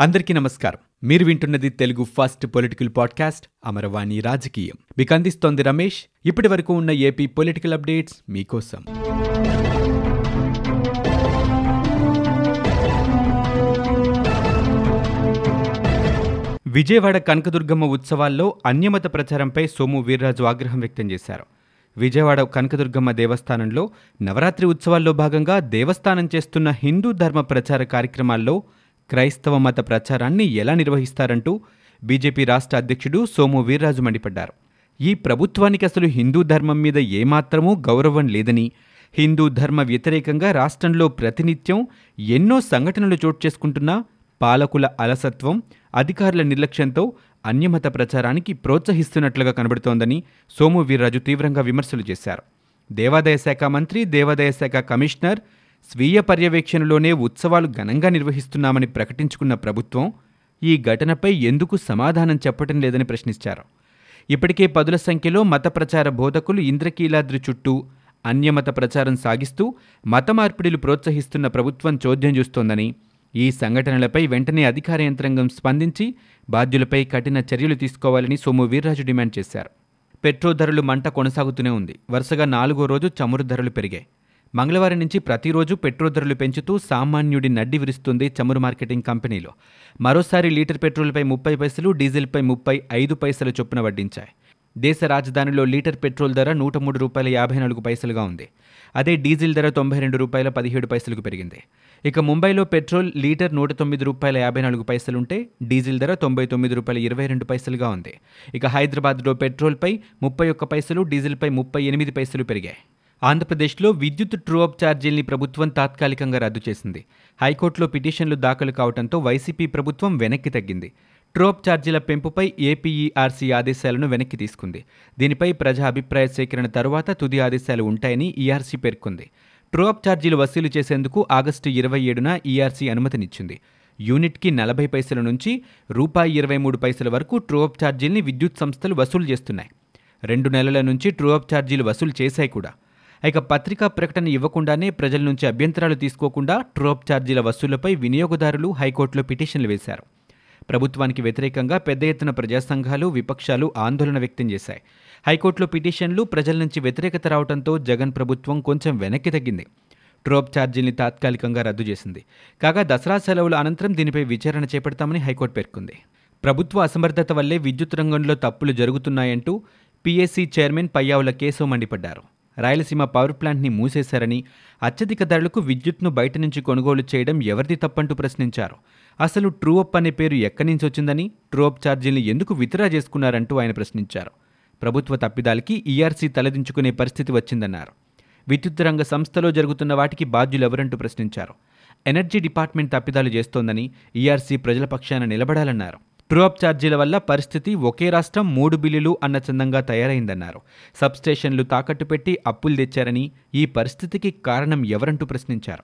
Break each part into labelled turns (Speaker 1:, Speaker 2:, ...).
Speaker 1: అందరికీ నమస్కారం. మీరు వింటున్నది Telugu first political podcast Amaravani రాజకీయం. మీకు అందిస్తోంది రమేష్. ఇప్పటి వరకు ఉన్న ఏపీ పొలిటికల్ అప్డేట్స్ మీకోసం. విజయవాడ కనకదుర్గమ్మ ఉత్సవాల్లో అన్యమత ప్రచారంపై సోము వీర్రాజు ఆగ్రహం వ్యక్తం చేశారు. విజయవాడ కనకదుర్గమ్మ దేవస్థానంలో నవరాత్రి ఉత్సవాల్లో భాగంగా దేవస్థానం చేస్తున్న హిందూ ధర్మ ప్రచార కార్యక్రమాల్లో క్రైస్తవ మత ప్రచారాన్ని ఎలా నిర్వహిస్తారంటూ బీజేపీ రాష్ట్ర అధ్యక్షుడు సోము వీర్రాజు మండిపడ్డారు. ఈ ప్రభుత్వానికి అసలు హిందూ ధర్మం మీద ఏమాత్రమూ గౌరవం లేదని హిందూ ధర్మ వ్యతిరేకంగా రాష్ట్రంలో ప్రతినిత్యం ఎన్నో సంఘటనలు చోటు చేసుకుంటున్నా పాలకుల అలసత్వం అధికారుల నిర్లక్ష్యంతో అన్యమత ప్రచారానికి ప్రోత్సహిస్తున్నట్లుగా కనబడుతోందని సోము వీర్రాజు తీవ్రంగా విమర్శలు చేశారు. దేవాదాయ శాఖ మంత్రి దేవాదాయ శాఖ కమిషనర్ స్వీయ పర్యవేక్షణలోనే ఉత్సవాలు ఘనంగా నిర్వహిస్తున్నామని ప్రకటించుకున్న ప్రభుత్వం ఈ ఘటనపై ఎందుకు సమాధానం చెప్పటం లేదని ప్రశ్నించారు. ఇప్పటికే పదుల సంఖ్యలో మత ప్రచార బోధకులు ఇంద్రకీలాద్రి చుట్టూ అన్యమత ప్రచారం సాగిస్తూ మత మార్పిడిలు ప్రోత్సహిస్తున్న ప్రభుత్వం చోద్యం చూస్తోందని ఈ సంఘటనలపై వెంటనే అధికార యంత్రాంగం స్పందించి బాధ్యులపై కఠిన చర్యలు తీసుకోవాలని సోము వీర్రాజు డిమాండ్ చేశారు. పెట్రోల్ ధరలు మంట కొనసాగుతూనే ఉంది. వరుసగా నాలుగో రోజు చమురు ధరలు పెరిగాయి. మంగళవారం నుంచి ప్రతిరోజు పెట్రోల్ ధరలు పెంచుతూ సామాన్యుడి నడ్డి విరుస్తుంది చమురు మార్కెటింగ్ కంపెనీలో. మరోసారి లీటర్ పెట్రోల్పై ముప్పై పైసలు డీజిల్పై ముప్పై ఐదు పైసల చొప్పున వడ్డించాయి. దేశ రాజధానిలో లీటర్ పెట్రోల్ ధర నూట మూడు రూపాయల యాభై నాలుగు పైసలుగా ఉంది. అదే డీజిల్ ధర తొంభై రెండు రూపాయల పదిహేడు పైసలకు పెరిగింది. ఇక ముంబైలో పెట్రోల్ లీటర్ నూట తొమ్మిది రూపాయల యాభై నాలుగు పైసలుంటే డీజిల్ ధర తొంభై తొమ్మిది రూపాయల ఇరవై రెండు పైసలుగా ఉంది. ఇక హైదరాబాద్లో పెట్రోల్పై ముప్పై ఒక్క పైసలు డీజిల్పై ముప్పై ఎనిమిది పైసలు పెరిగాయి. ఆంధ్రప్రదేశ్లో విద్యుత్ ట్రూఅప్ ఛార్జీల్ని ప్రభుత్వం తాత్కాలికంగా రద్దు చేసింది. హైకోర్టులో పిటిషన్లు దాఖలు కావడంతో వైసీపీ ప్రభుత్వం వెనక్కి తగ్గింది. ట్రోప్ ఛార్జీల పెంపుపై ఏపీఈఆర్సీ ఆదేశాలను వెనక్కి తీసుకుంది. దీనిపై ప్రజా అభిప్రాయ సేకరణ తరువాత తుది ఆదేశాలు ఉంటాయని ఈఆర్సీ పేర్కొంది. ట్రోప్ ఛార్జీలు వసూలు చేసేందుకు ఆగస్టు ఇరవై ఏడున ఈఆర్సీ అనుమతినిచ్చింది. యూనిట్కి నలభై పైసల నుంచి రూపాయి ఇరవై మూడు పైసల వరకు ట్రోప్ ఛార్జీల్ని విద్యుత్ సంస్థలు వసూలు చేస్తున్నాయి. రెండు నెలల నుంచి ట్రోప్ ఛార్జీలు వసూలు చేశాయి కూడా. ఇక పత్రికా ప్రకటన ఇవ్వకుండానే ప్రజల నుంచి అభ్యంతరాలు తీసుకోకుండా ట్రోప్ ఛార్జీల వసూళ్ళపై వినియోగదారులు హైకోర్టులో పిటిషన్లు వేశారు. ప్రభుత్వానికి వ్యతిరేకంగా పెద్ద ఎత్తున ప్రజాసంఘాలు విపక్షాలు ఆందోళన వ్యక్తం చేశాయి. హైకోర్టులో పిటిషన్లు ప్రజల నుంచి వ్యతిరేకత రావడంతో జగన్ ప్రభుత్వం కొంచెం వెనక్కి తగ్గింది. ట్రోప్ ఛార్జీల్ని తాత్కాలికంగా రద్దు చేసింది. కాగా దసరా సెలవుల అనంతరం దీనిపై విచారణ చేపడతామని హైకోర్టు పేర్కొంది. ప్రభుత్వ అసమర్థత వల్లే విద్యుత్ రంగంలో తప్పులు జరుగుతున్నాయంటూ పీఎస్సీ చైర్మన్ పయ్యావుల కేశవ్ మండిపడ్డారు. రాయలసీమ పవర్ ప్లాంట్ని మూసేశారని అత్యధిక ధరలకు విద్యుత్ను బయట నుంచి కొనుగోలు చేయడం ఎవరిది తప్పంటూ ప్రశ్నించారు. అసలు ట్రూఅప్ అనే పేరు ఎక్కడి నుంచి వచ్చిందని ట్రూఅప్ ఛార్జీల్ని ఎందుకు విత్డ్రా చేసుకున్నారంటూ ఆయన ప్రశ్నించారు. ప్రభుత్వ తప్పిదాలకి ఈఆర్సీ తలదించుకునే పరిస్థితి వచ్చిందన్నారు. విద్యుత్ రంగ సంస్థలో జరుగుతున్న వాటికి బాధ్యులెవరంటూ ప్రశ్నించారు. ఎనర్జీ డిపార్ట్మెంట్ తప్పిదాలు చేస్తోందని ఈఆర్సీ ప్రజల పక్షాన నిలబడాలన్నారు. ట్రూఅప్ ఛార్జీల వల్ల పరిస్థితి ఒకే రాష్ట్రం మూడు బిల్లులు అన్న చందంగా తయారైందన్నారు. సబ్స్టేషన్లు తాకట్టు పెట్టి అప్పులు తెచ్చారని ఈ పరిస్థితికి కారణం ఎవరంటూ ప్రశ్నించారు.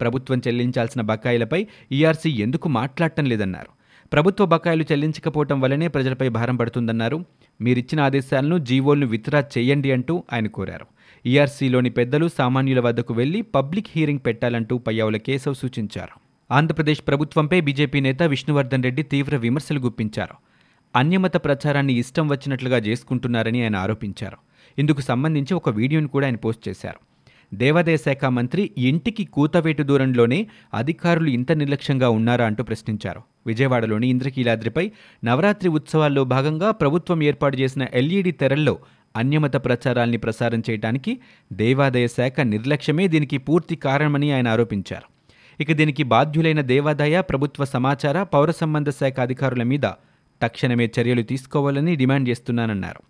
Speaker 1: ప్రభుత్వం చెల్లించాల్సిన బకాయిలపై ఈఆర్సీ ఎందుకు మాట్లాడటం లేదన్నారు. ప్రభుత్వ బకాయిలు చెల్లించకపోవటం వల్లనే ప్రజలపై భారం పడుతుందన్నారు. మీరిచ్చిన ఆదేశాలను జీవోలను విత్డ్రా చేయండి అంటూ ఆయన కోరారు. ఈఆర్సీలోని పెద్దలు సామాన్యుల వద్దకు వెళ్ళి పబ్లిక్ హీరింగ్ పెట్టాలంటూ పయ్యావుల కేశవ్ సూచించారు. ఆంధ్రప్రదేశ్ ప్రభుత్వంపై బీజేపీ నేత విష్ణువర్ధన్ రెడ్డి తీవ్ర విమర్శలు గుప్పించారు. అన్యమత ప్రచారాన్ని ఇష్టం వచ్చినట్లుగా చేసుకుంటున్నారని ఆయన ఆరోపించారు. ఇందుకు సంబంధించి ఒక వీడియోను కూడా ఆయన పోస్ట్ చేశారు. దేవాదాయ శాఖ మంత్రి ఇంటికి కూతవేటు దూరంలోనే అధికారులు ఇంత నిర్లక్ష్యంగా ఉన్నారా అంటూ ప్రశ్నించారు. విజయవాడలోని ఇంద్రకీలాద్రిపై నవరాత్రి ఉత్సవాల్లో భాగంగా ప్రభుత్వం ఏర్పాటు చేసిన ఎల్ఈడి తెరల్లో అన్యమత ప్రచారాల్ని ప్రసారం చేయడానికి దేవాదాయ శాఖ నిర్లక్ష్యమే దీనికి పూర్తి కారణమని ఆయన ఆరోపించారు. ఇక దీనికి బాధ్యులైన దేవాదాయ ప్రభుత్వ సమాచార పౌర సంబంధ శాఖ అధికారుల మీద తక్షణమే చర్యలు తీసుకోవాలని డిమాండ్ చేస్తున్నానన్నారు.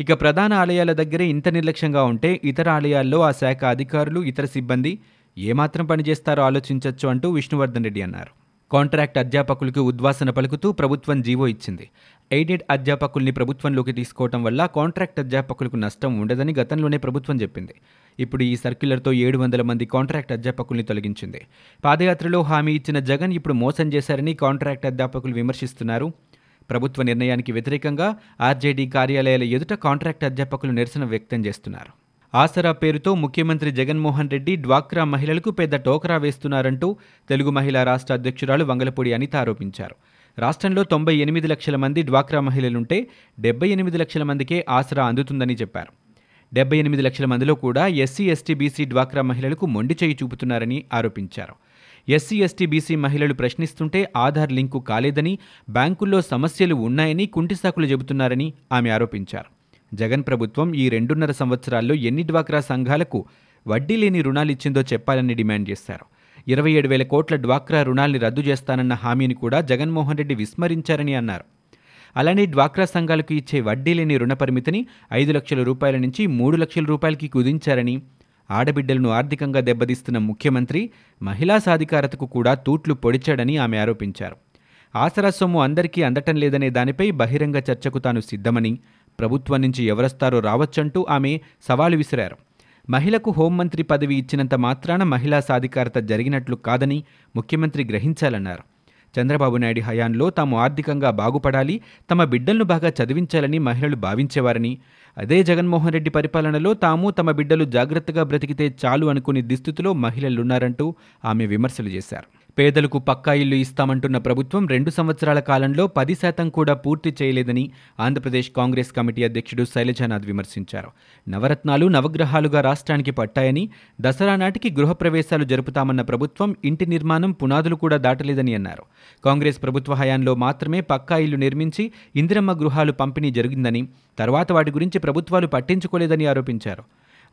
Speaker 1: ఇక ప్రధాన ఆలయాల దగ్గరే ఇంత నిర్లక్ష్యంగా ఉంటే ఇతర ఆలయాల్లో ఆ శాఖ అధికారులు ఇతర సిబ్బంది ఏమాత్రం పనిచేస్తారో ఆలోచించవచ్చు అంటూ విష్ణువర్ధన్ రెడ్డి అన్నారు. కాంట్రాక్ట్ అధ్యాపకులకు ఉద్వాసన పలుకుతూ ప్రభుత్వం జీవో ఇచ్చింది. ఎయిడెడ్ అధ్యాపకుల్ని ప్రభుత్వంలోకి తీసుకోవటం వల్ల కాంట్రాక్ట్ అధ్యాపకులకు నష్టం ఉండదని గతంలోనే ప్రభుత్వం చెప్పింది. ఇప్పుడు ఈ సర్క్యులర్తో ఏడు వందల మంది కాంట్రాక్ట్ అధ్యాపకుల్ని తొలగించింది. పాదయాత్రలో హామీ ఇచ్చిన జగన్ ఇప్పుడు మోసం చేశారని కాంట్రాక్ట్ అధ్యాపకులు విమర్శిస్తున్నారు. ప్రభుత్వ నిర్ణయానికి వ్యతిరేకంగా ఆర్జేడీ కార్యాలయాల ఎదుట కాంట్రాక్ట్ అధ్యాపకులు నిరసన వ్యక్తం చేస్తున్నారు. ఆసరా పేరుతో ముఖ్యమంత్రి జగన్మోహన్ రెడ్డి డ్వాక్రా మహిళలకు పెద్ద టోకరా వేస్తున్నారంటూ తెలుగు మహిళా రాష్ట్ర అధ్యక్షురాలు వంగలపూడి అనిత ఆరోపించారు. రాష్ట్రంలో తొంభై ఎనిమిది లక్షల మంది డ్వాక్రా మహిళలుంటే డెబ్బై ఎనిమిది లక్షల మందికే ఆసరా అందుతుందని చెప్పారు. డెబ్బై ఎనిమిది లక్షల మందిలో కూడా ఎస్సీ ఎస్టీ బీసీ డ్వాక్రా మహిళలకు మొండి చేయి చూపుతున్నారని ఆరోపించారు. ఎస్సీ ఎస్టీ బీసీ మహిళలు ప్రశ్నిస్తుంటే ఆధార్ లింకు కాలేదని బ్యాంకుల్లో సమస్యలు ఉన్నాయని కుంటిసాకులు చెబుతున్నారని ఆమె ఆరోపించారు. జగన్ ప్రభుత్వం ఈ రెండున్నర సంవత్సరాల్లో ఎన్ని డ్వాక్రా సంఘాలకు వడ్డీ లేని రుణాలిచ్చిందో చెప్పాలని డిమాండ్ చేశారు. ఇరవై ఏడు వేల కోట్ల డ్వాక్రా రుణాల్ని రద్దు చేస్తానన్న హామీని కూడా జగన్మోహన్ రెడ్డి విస్మరించారని అన్నారు. అలానే డ్వాక్రా సంఘాలకు ఇచ్చే వడ్డీ లేని రుణ పరిమితిని ఐదు లక్షల రూపాయల నుంచి మూడు లక్షల రూపాయలకి కుదించారని ఆడబిడ్డలను ఆర్థికంగా దెబ్బతీస్తున్న ముఖ్యమంత్రి మహిళా సాధికారతకు కూడా తూట్లు పొడిచాడని ఆమె ఆరోపించారు. ఆసరా సొమ్ము అందరికీ అందటం లేదనే దానిపై బహిరంగ చర్చకు తాను సిద్ధమని ప్రభుత్వం నుంచి ఎవరొస్తారో రావచ్చంటూ ఆమె సవాలు విసిరారు. మహిళకు హోంమంత్రి పదవి ఇచ్చినంత మాత్రాన మహిళా సాధికారత జరిగినట్లు కాదని ముఖ్యమంత్రి గ్రహించాలన్నారు. చంద్రబాబు నాయుడు హయాంలో తాము ఆర్థికంగా బాగుపడాలి తమ బిడ్డలను బాగా చదివించాలని మహిళలు భావించేవారని అదే జగన్మోహన్ రెడ్డి పరిపాలనలో తాము తమ బిడ్డలు జాగ్రత్తగా బ్రతికితే చాలు అనుకునే దుస్థితిలో మహిళలున్నారంటూ ఆమె విమర్శలు చేశారు. పేదలకు పక్కా ఇల్లు ఇస్తామంటున్న ప్రభుత్వం రెండు సంవత్సరాల కాలంలో పది శాతం కూడా పూర్తి చేయలేదని ఆంధ్రప్రదేశ్ కాంగ్రెస్ కమిటీ అధ్యక్షుడు శైలజానాథ్ విమర్శించారు. నవరత్నాలు నవగ్రహాలుగా రాష్ట్రానికి పట్టాయని దసరా నాటికి గృహప్రవేశాలు జరుపుతామన్న ప్రభుత్వం ఇంటి నిర్మాణం పునాదులు కూడా దాటలేదని అన్నారు. కాంగ్రెస్ ప్రభుత్వ హయాంలో మాత్రమే పక్కా ఇల్లు నిర్మించి ఇందిరమ్మ గృహాలు పంపిణీ జరిగిందని తర్వాత వాటి గురించి ప్రభుత్వాలు పట్టించుకోలేదని ఆరోపించారు.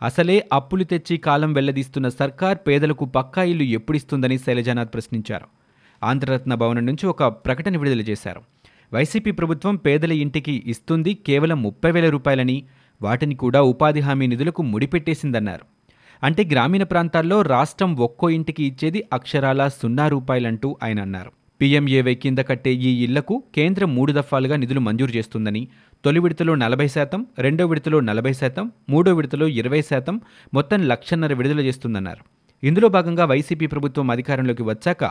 Speaker 1: అసలే అప్పులు తెచ్చి కాలం వెల్లదీస్తున్న సర్కార్ పేదలకు పక్కా ఇల్లు ఎప్పుడిస్తుందని శైలజానాథ్ ప్రశ్నించారు. ఆంధ్రరత్న భవనం నుంచి ఒక ప్రకటన విడుదల చేశారు. వైసీపీ ప్రభుత్వం పేదల ఇంటికి ఇస్తుంది కేవలం ముప్పై వేల రూపాయలని వాటిని కూడా ఉపాధి హామీ నిధులకు ముడిపెట్టేసిందన్నారు. అంటే గ్రామీణ ప్రాంతాల్లో రాష్ట్రం ఒక్కో ఇంటికి ఇచ్చేది అక్షరాల సున్నా రూపాయలంటూ ఆయన అన్నారు. పీఎంఏవై కింద కట్టే ఈ ఇళ్ళకు కేంద్రం మూడు దఫాలుగా నిధులు మంజూరు చేస్తుందని తొలి విడతలో నలభై శాతం రెండో విడతలో నలభై శాతం మూడో విడతలో ఇరవై శాతం మొత్తం లక్షన్నర విడుదల చేస్తుందన్నారు. ఇందులో భాగంగా వైసీపీ ప్రభుత్వం అధికారంలోకి వచ్చాక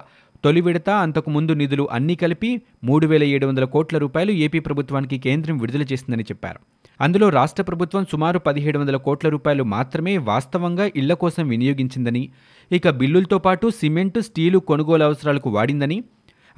Speaker 1: తొలి విడత అంతకుముందు నిధులు అన్నీ కలిపి మూడు వేల ఏడు వందల కోట్ల రూపాయలు ఏపీ ప్రభుత్వానికి కేంద్రం విడుదల చేసిందని చెప్పారు. అందులో రాష్ట్ర ప్రభుత్వం సుమారు పదిహేడు వందల కోట్ల రూపాయలు మాత్రమే వాస్తవంగా ఇళ్ళ కోసం వినియోగించిందని ఇక బిల్లులతో పాటు సిమెంటు స్టీలు కొనుగోలు అవసరాలకు వాడిందని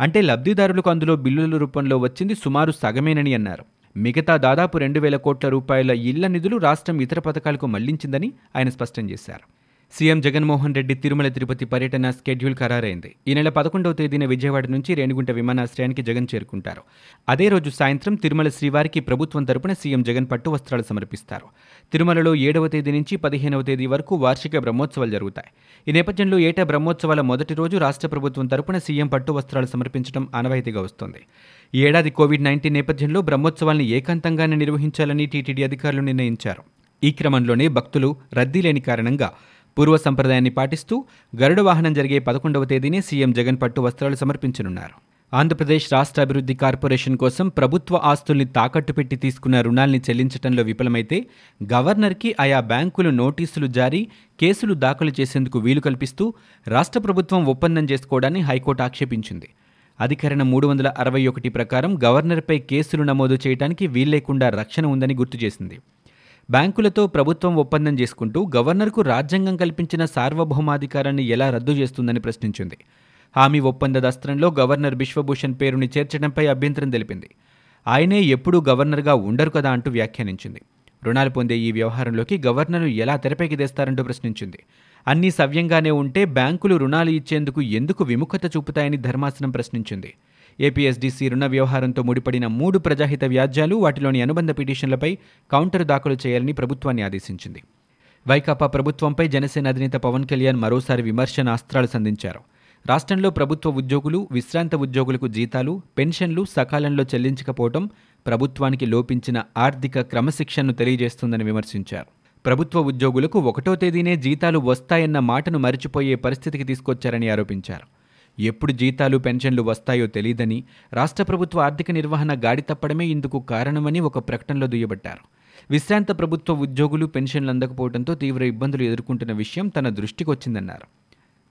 Speaker 1: అంటే లబ్ధిదారులకు అందులో బిల్లుల రూపంలో వచ్చింది సుమారు సగమేనని అన్నారు. మిగతా దాదాపు రెండు వేల కోట్ల రూపాయల ఇళ్ళ నిధులు రాష్ట్రం ఇతర పథకాలకు మళ్ళించిందని ఆయన స్పష్టం చేశారు. సీఎం జగన్మోహన్ రెడ్డి తిరుమల తిరుపతి పర్యటన స్కెడ్యూల్ ఖరారైంది. ఈ నెల పదకొండవ తేదీన విజయవాడ నుంచి రేణిగుంట విమానాశ్రయానికి జగన్ చేరుకుంటారు. అదే రోజు సాయంత్రం తిరుమల శ్రీవారికి ప్రభుత్వం తరపున సీఎం జగన్ పట్టు వస్త్రాలు సమర్పిస్తారు. తిరుమలలో ఏడవ తేదీ నుంచి పదిహేనవ తేదీ వరకు వార్షిక బ్రహ్మోత్సవాలు జరుగుతాయి. ఈ నేపథ్యంలో ఏటా బ్రహ్మోత్సవాల మొదటి రోజు రాష్ట్ర ప్రభుత్వం తరపున సీఎం పట్టు వస్త్రాలు సమర్పించడం ఆనవాయితీగా వస్తుంది. ఈ ఏడాది కోవిడ్ నైన్టీన్ నేపథ్యంలో బ్రహ్మోత్సవాలను ఏకాంతంగానే నిర్వహించాలని టీటీడీ అధికారులు నిర్ణయించారు. ఈ క్రమంలోనే భక్తులు రద్దీ లేని కారణంగా పూర్వ సంప్రదాయాన్ని పాటిస్తూ గరుడ వాహనం జరిగే పదకొండవ తేదీనే సీఎం జగన్ పట్టు వస్త్రాలు సమర్పించనున్నారు. ఆంధ్రప్రదేశ్ రాష్ట్ర అభివృద్ధి కార్పొరేషన్ కోసం ప్రభుత్వ ఆస్తుల్ని తాకట్టు పెట్టి తీసుకున్న రుణాల్ని చెల్లించడంలో విఫలమైతే గవర్నర్కి ఆయా బ్యాంకులు నోటీసులు జారీ కేసులు దాఖలు చేసేందుకు వీలు కల్పిస్తూ రాష్ట్ర ప్రభుత్వం ఒప్పందం చేసుకోవడాన్ని హైకోర్టు ఆక్షేపించింది. అధికరణ మూడు వందల అరవై ఒకటి ప్రకారం గవర్నర్పై కేసులు నమోదు చేయడానికి వీల్లేకుండా రక్షణ ఉందని గుర్తు చేసింది. బ్యాంకులతో ప్రభుత్వం ఒప్పందం చేసుకుంటూ గవర్నర్కు రాజ్యాంగం కల్పించిన సార్వభౌమాధికారాన్ని ఎలా రద్దు చేస్తుందని ప్రశ్నించింది. హామీ ఒప్పంద దస్త్రంలో గవర్నర్ బిశ్వభూషణ్ పేరుని చేర్చడంపై అభ్యంతరం తెలిపింది. ఆయనే ఎప్పుడూ గవర్నర్గా ఉండరు కదా అంటూ వ్యాఖ్యానించింది. రుణాలు పొందే ఈ వ్యవహారంలోకి గవర్నర్ను ఎలా తెరపైకి తెస్తారంటూ ప్రశ్నించింది. అన్నీ సవ్యంగానే ఉంటే బ్యాంకులు రుణాలు ఇచ్చేందుకు ఎందుకు విముఖత చూపుతాయని ధర్మాసనం ప్రశ్నించింది. ఏపీఎస్డీసీ రుణ వ్యవహారంతో ముడిపడిన మూడు ప్రజాహిత వ్యాజ్యాలు వాటిలోని అనుబంధ పిటిషన్లపై కౌంటర్ దాఖలు చేయాలని ప్రభుత్వాన్ని ఆదేశించింది. వైకాపా ప్రభుత్వంపై జనసేన అధినేత పవన్ కళ్యాణ్ మరోసారి విమర్శన అస్త్రాలు సంధించారు. రాష్ట్రంలో ప్రభుత్వ ఉద్యోగులు విశ్రాంత ఉద్యోగులకు జీతాలు పెన్షన్లు సకాలంలో చెల్లించకపోవడం ప్రభుత్వానికి లోపించిన ఆర్థిక క్రమశిక్షణను తెలియజేస్తుందని విమర్శించారు. ప్రభుత్వ ఉద్యోగులకు ఒకటో తేదీనే జీతాలు వస్తాయన్న మాటను మరిచిపోయే పరిస్థితికి తీసుకొచ్చారని ఆరోపించారు. ఎప్పుడు జీతాలు పెన్షన్లు వస్తాయో తెలియదని రాష్ట్ర ప్రభుత్వ ఆర్థిక నిర్వహణ గాడి తప్పడమే ఇందుకు కారణమని ఒక ప్రకటనలో దుయ్యబట్టారు. విశ్రాంత ప్రభుత్వ ఉద్యోగులు పెన్షన్లు అందకపోవడంతో తీవ్ర ఇబ్బందులు ఎదుర్కొంటున్న విషయం తన దృష్టికొచ్చిందన్నారు.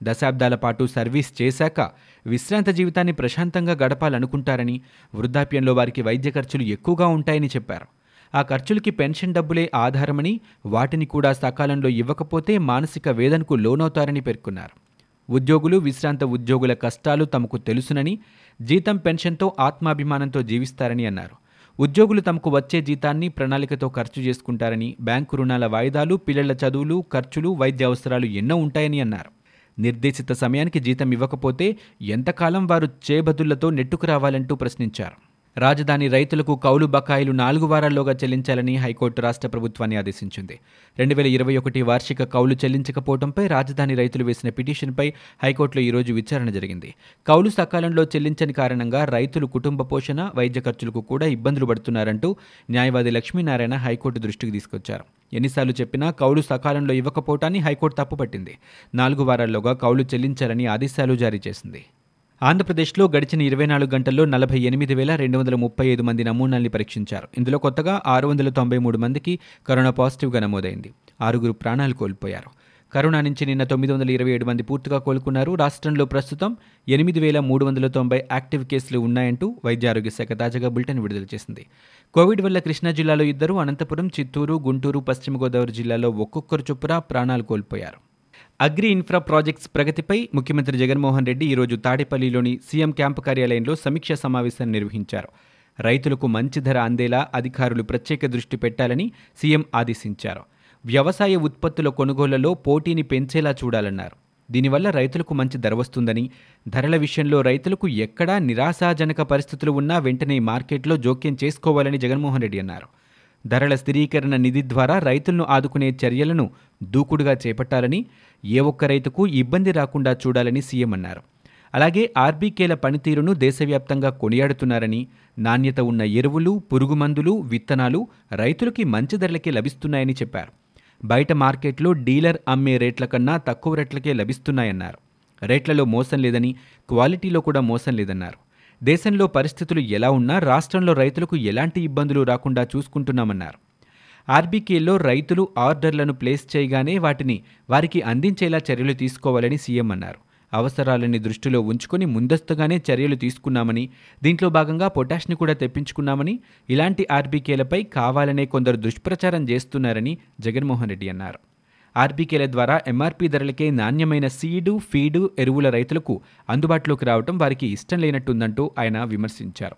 Speaker 1: దశాబ్దాల పాటు సర్వీస్ చేశాక విశ్రాంత జీవితాన్ని ప్రశాంతంగా గడపాలనుకుంటారని వృద్ధాప్యంలో వారికి వైద్య ఖర్చులు ఎక్కువగా ఉంటాయని చెప్పారు. ఆ ఖర్చులకి పెన్షన్ డబ్బులే ఆధారమని వాటిని కూడా సకాలంలో ఇవ్వకపోతే మానసిక వేదనకు లోనవుతారని పేర్కొన్నారు. ఉద్యోగులు విశ్రాంత ఉద్యోగుల కష్టాలు తమకు తెలుసునని జీతం పెన్షన్తో ఆత్మాభిమానంతో జీవిస్తారని అన్నారు. ఉద్యోగులు తమకు వచ్చే జీతాన్ని ప్రణాళికతో ఖర్చు చేసుకుంటారని బ్యాంకు రుణాల వాయిదాలు పిల్లల చదువులు ఖర్చులు వైద్య అవసరాలు ఎన్నో ఉంటాయని అన్నారు. నిర్దేశిత సమయానికి జీతం ఇవ్వకపోతే ఎంతకాలం వారు చేబదుళ్ళతో నెట్టుకు రావాలంటూ ప్రశ్నించారు. రాజధాని రైతులకు కౌలు బకాయిలు నాలుగు వారాల్లోగా చెల్లించాలని హైకోర్టు రాష్ట్ర ప్రభుత్వాన్ని ఆదేశించింది. రెండు వేల ఇరవై ఒకటి వార్షిక కౌలు చెల్లించకపోవడంపై రాజధాని రైతులు వేసిన పిటిషన్పై హైకోర్టులో ఈరోజు విచారణ జరిగింది. కౌలు సకాలంలో చెల్లించని కారణంగా రైతులు కుటుంబ పోషణ వైద్య ఖర్చులకు కూడా ఇబ్బందులు పడుతున్నారంటూ న్యాయవాది లక్ష్మీనారాయణ హైకోర్టు దృష్టికి తీసుకొచ్చారు. ఎన్నిసార్లు చెప్పినా కౌలు సకాలంలో ఇవ్వకపోవటాన్ని హైకోర్టు తప్పుపట్టింది. నాలుగు వారాల్లోగా కౌలు చెల్లించాలని ఆదేశాలు జారీ చేసింది. ఆంధ్రప్రదేశ్లో గడిచిన ఇరవై నాలుగు గంటల్లో నలభై ఎనిమిది వేల రెండు వందల ముప్పై ఐదు మంది నమూనాల్ని పరీక్షించారు. ఇందులో కొత్తగా ఆరు వందల తొంభై మూడు మందికి కరోనా పాజిటివ్గా నమోదైంది. ఆరుగురు ప్రాణాలు కోల్పోయారు. కరోనా నుంచి నిన్న తొమ్మిది వందల ఇరవై ఏడు మంది పూర్తిగా కోలుకున్నారు. రాష్ట్రంలో ప్రస్తుతం ఎనిమిది వేల మూడు వందల తొంభై యాక్టివ్ కేసులు ఉన్నాయంటూ వైద్య ఆరోగ్య శాఖ తాజాగా బులెటిన్ విడుదల చేసింది. కోవిడ్ వల్ల కృష్ణా జిల్లాలో ఇద్దరు అనంతపురం చిత్తూరు గుంటూరు పశ్చిమ గోదావరి జిల్లాలో ఒక్కొక్కరు చొప్పున ప్రాణాలు కోల్పోయారు. అగ్రి ఇన్ఫ్రా ప్రాజెక్ట్స్ ప్రగతిపై ముఖ్యమంత్రి జగన్మోహన్ రెడ్డి ఈరోజు తాడేపల్లిలోని సీఎం క్యాంపు కార్యాలయంలో సమీక్షా సమావేశాన్ని నిర్వహించారు. రైతులకు మంచి ధర అందేలా అధికారులు ప్రత్యేక దృష్టి పెట్టాలని సీఎం ఆదేశించారు. వ్యవసాయ ఉత్పత్తుల కొనుగోళ్ళలో పోటీని పెంచేలా చూడాలన్నారు. దీనివల్ల రైతులకు మంచి ధర వస్తుందని ధరల విషయంలో రైతులకు ఎక్కడా నిరాశాజనక పరిస్థితులు ఉన్నా వెంటనే మార్కెట్లో జోక్యం చేసుకోవాలని జగన్మోహన్ రెడ్డి అన్నారు. ధరల స్థిరీకరణ నిధి ద్వారా రైతులను ఆదుకునే చర్యలను దూకుడుగా చేపట్టాలని ఏ ఒక్క రైతుకు ఇబ్బంది రాకుండా చూడాలని సీఎం అన్నారు. అలాగే ఆర్బీకేల పనితీరును దేశవ్యాప్తంగా కొనియాడుతున్నారని నాణ్యత ఉన్న ఎరువులు పురుగుమందులు విత్తనాలు రైతులకి మంచి ధరలకే లభిస్తున్నాయని చెప్పారు. బయట మార్కెట్లో డీలర్ అమ్మే రేట్ల కన్నా తక్కువ రేట్లకే లభిస్తున్నాయన్నారు. రేట్లలో మోసం లేదని క్వాలిటీలో కూడా మోసం లేదన్నారు. దేశంలో పరిస్థితులు ఎలా ఉన్నా రాష్ట్రంలో రైతులకు ఎలాంటి ఇబ్బందులు రాకుండా చూసుకుంటున్నామన్నారు. ఆర్బీకేలో రైతులు ఆర్డర్లను ప్లేస్ చేయగానే వాటిని వారికి అందించేలా చర్యలు తీసుకోవాలని సీఎం అన్నారు. అవసరాలని దృష్టిలో ఉంచుకొని ముందస్తుగానే చర్యలు తీసుకున్నామని దీంట్లో భాగంగా పొటాష్ని కూడా తెప్పించుకున్నామని ఇలాంటి ఆర్బీకేలపై కావాలనే కొందరు దుష్ప్రచారం చేస్తున్నారని జగన్మోహన్ రెడ్డి అన్నారు. ఆర్బీకేల ద్వారా ఎంఆర్పీ ధరలకే నాణ్యమైన సీడు ఫీడు ఎరువుల రైతులకు అందుబాటులోకి రావడం వారికి ఇష్టం లేనట్టుందంటూ ఆయన విమర్శించారు.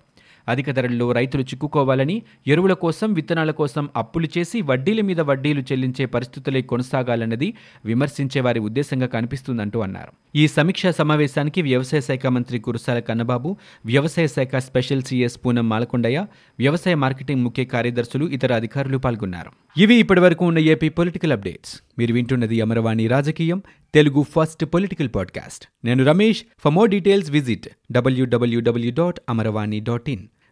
Speaker 1: అధిక ధరల్లో రైతులు చిక్కుకోవాలని ఎరువుల కోసం విత్తనాల కోసం అప్పులు చేసి వడ్డీల మీద వడ్డీలు చెల్లించే పరిస్థితులే కొనసాగాలన్నది విమర్శించే వారి ఉద్దేశంగా కనిపిస్తుందంటూ అన్నారు. ఈ సమీక్షా సమావేశానికి వ్యవసాయ శాఖ మంత్రి కురసాల కన్నబాబు వ్యవసాయ శాఖ స్పెషల్ సీఎస్ పూనం మాలకొండయ్య వ్యవసాయ మార్కెటింగ్ ముఖ్య కార్యదర్శులు ఇతర అధికారులు పాల్గొన్నారు. ఇవి ఇప్పటివరకు ఉన్న ఏపీ పొలిటికల్ అప్డేట్స్. మీరు వింటున్నది అమరవాణి రాజకీయం తెలుగు ఫస్ట్ పొలిటికల్ పాడ్కాస్ట్. నేను Ramesh. For more details visit W W W dot Amaravani dot in.